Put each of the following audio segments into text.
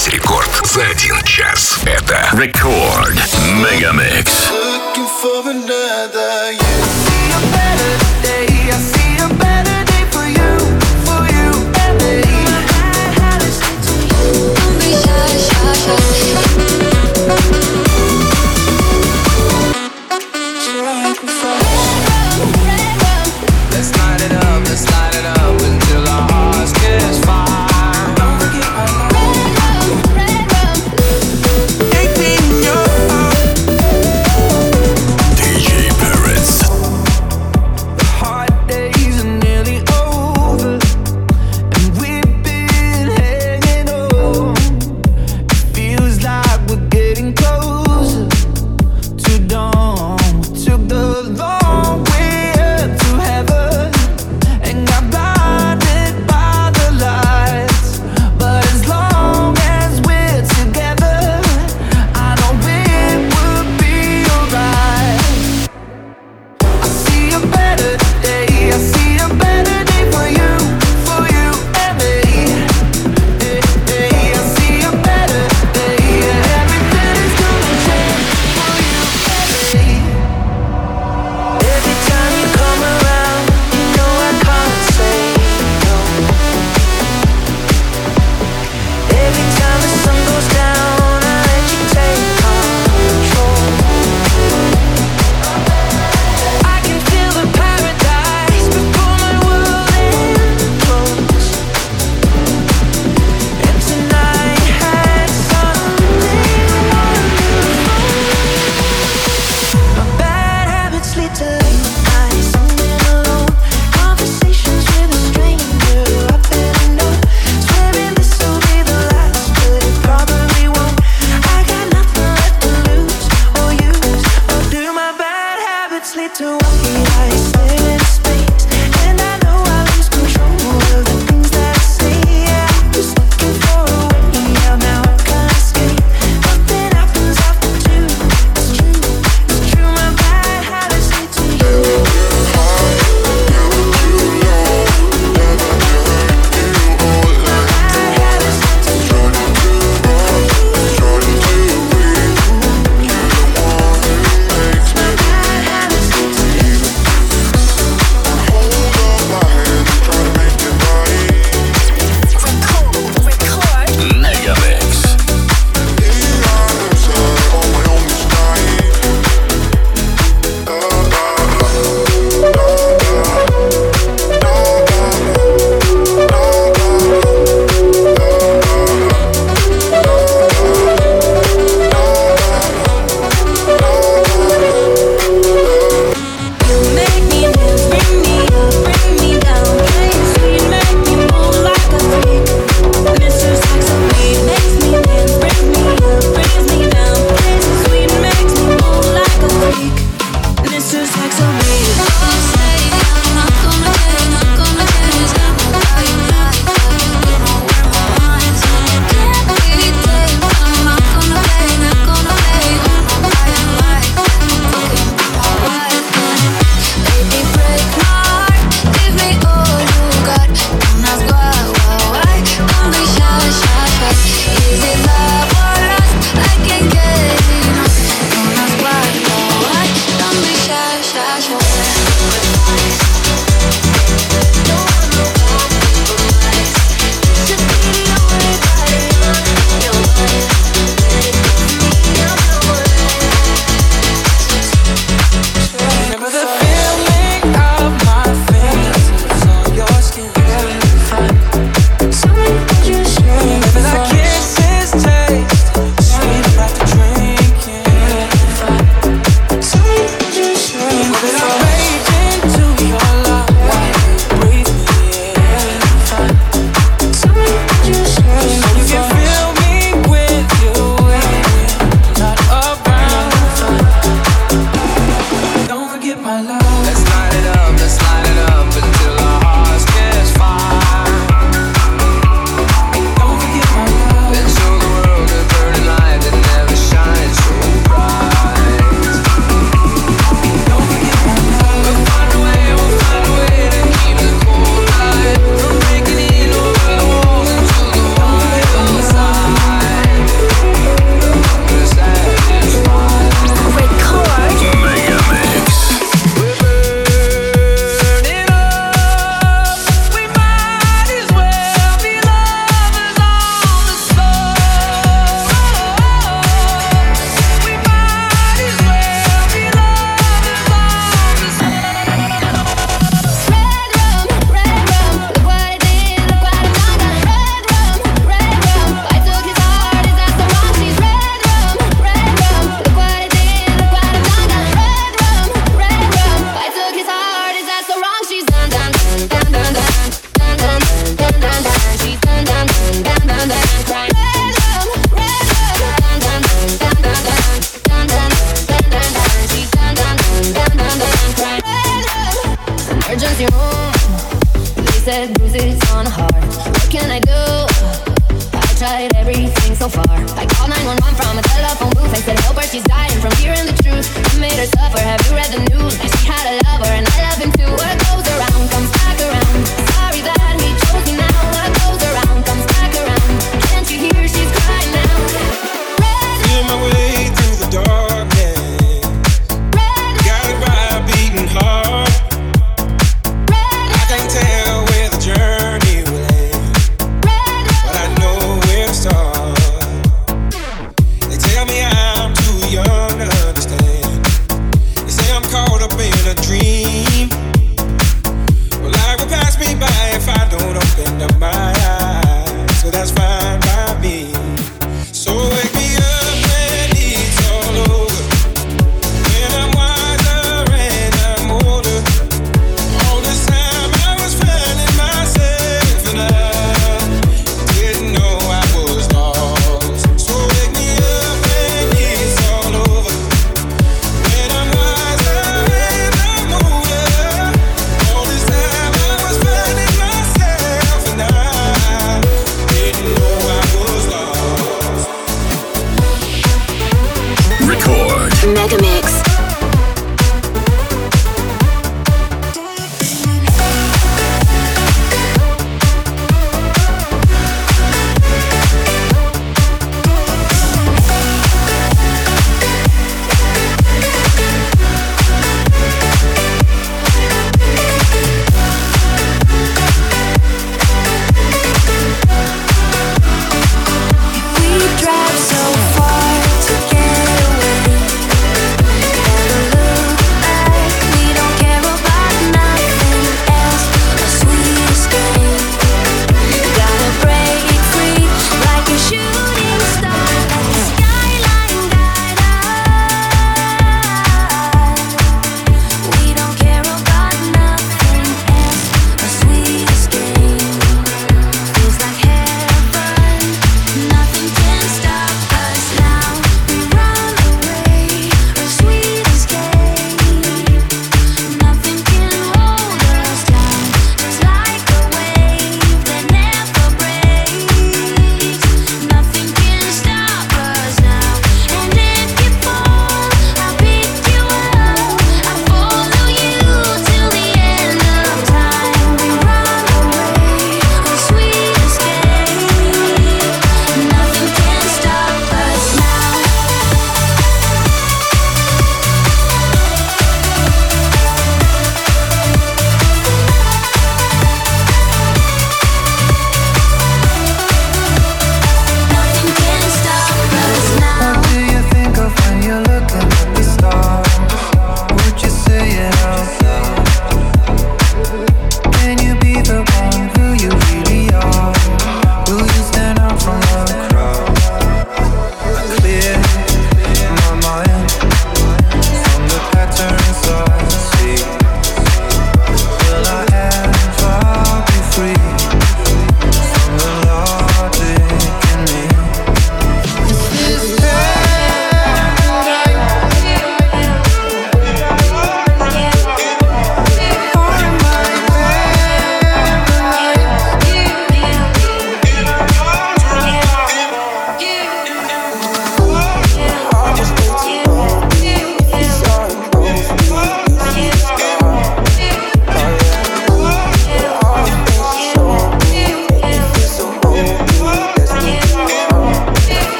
Весь рекорд за один час. Это Рекорд Мегамикс. Looking for another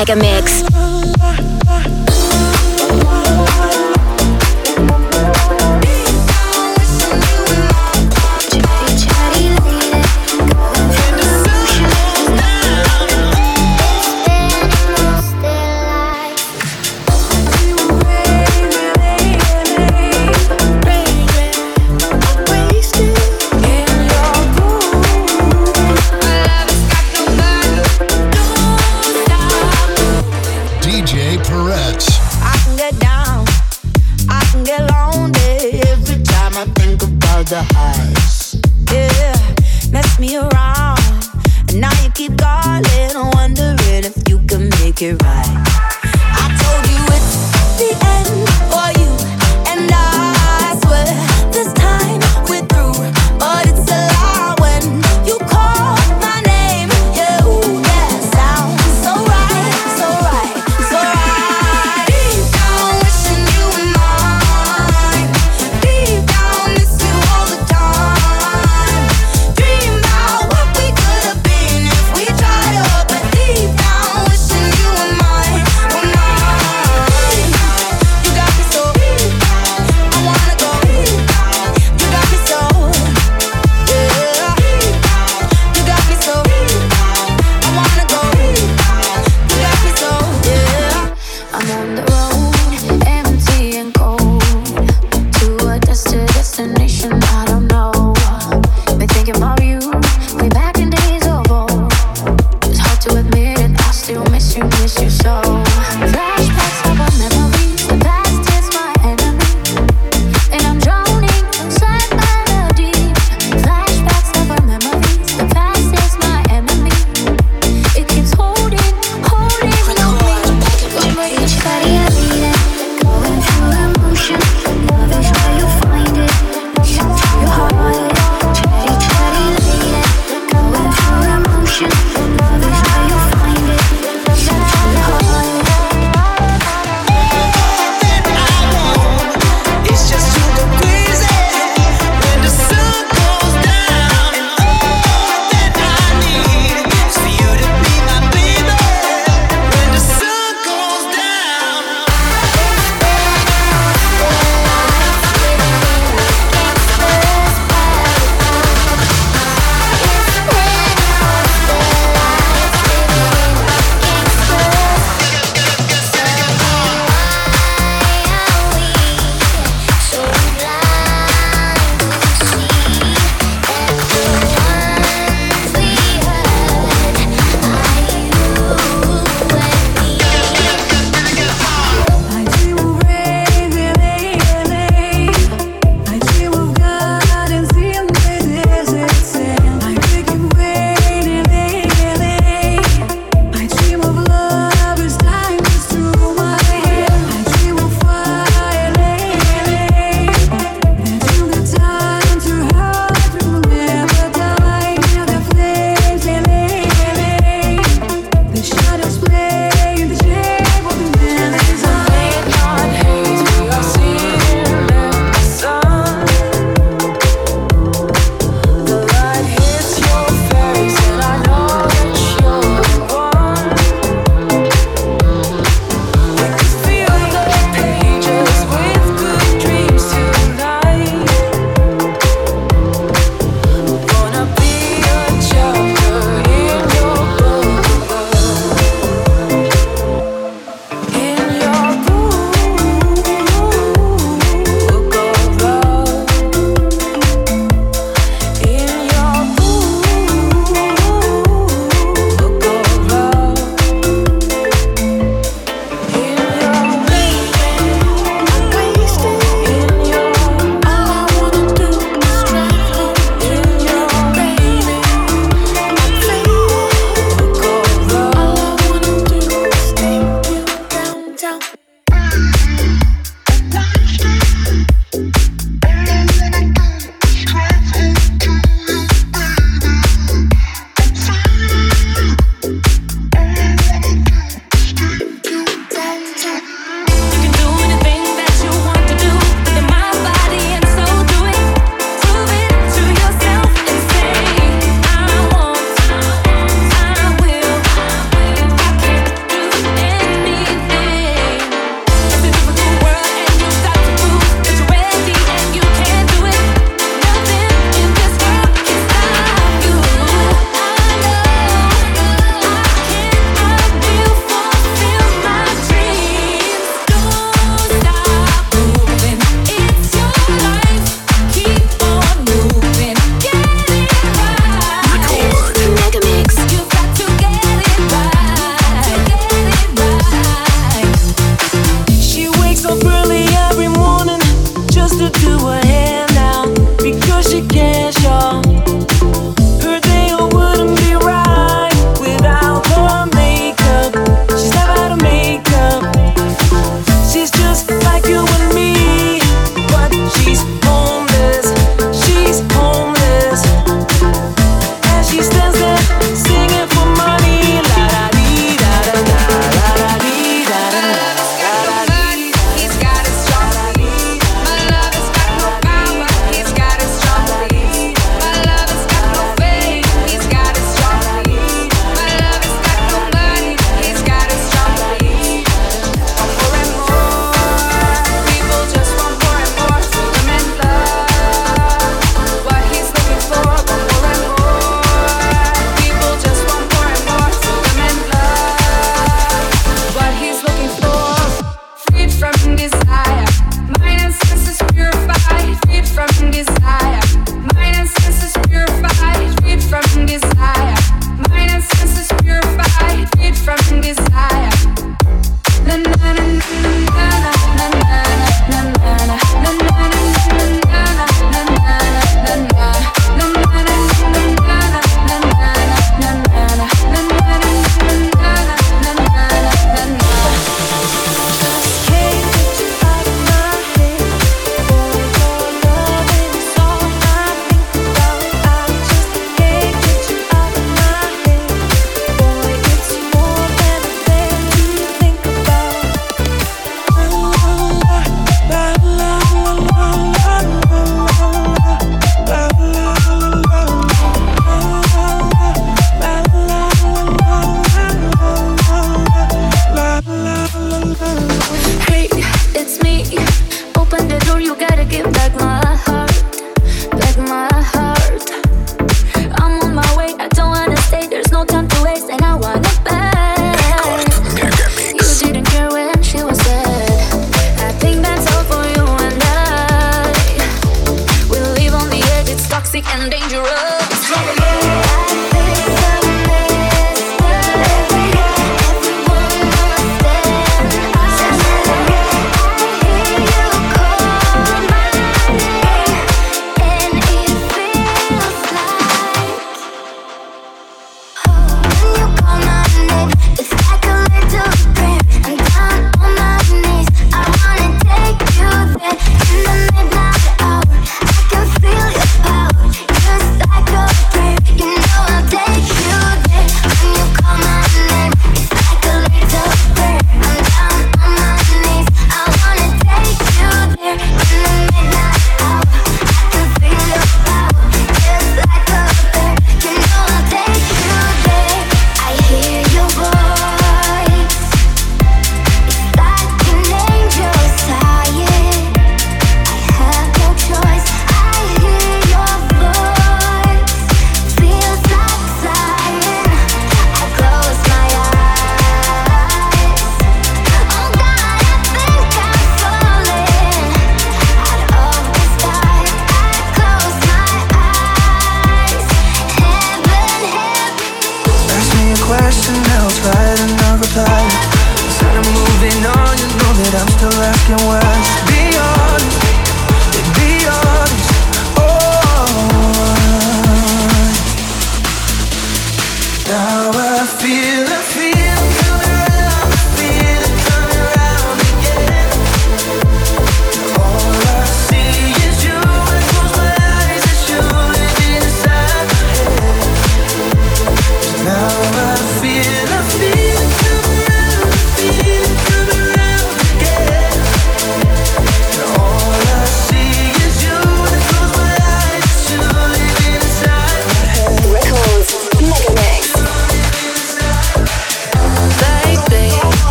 Mega Mix.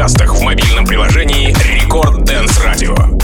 подкастах в мобильном приложении Record Dance Radio.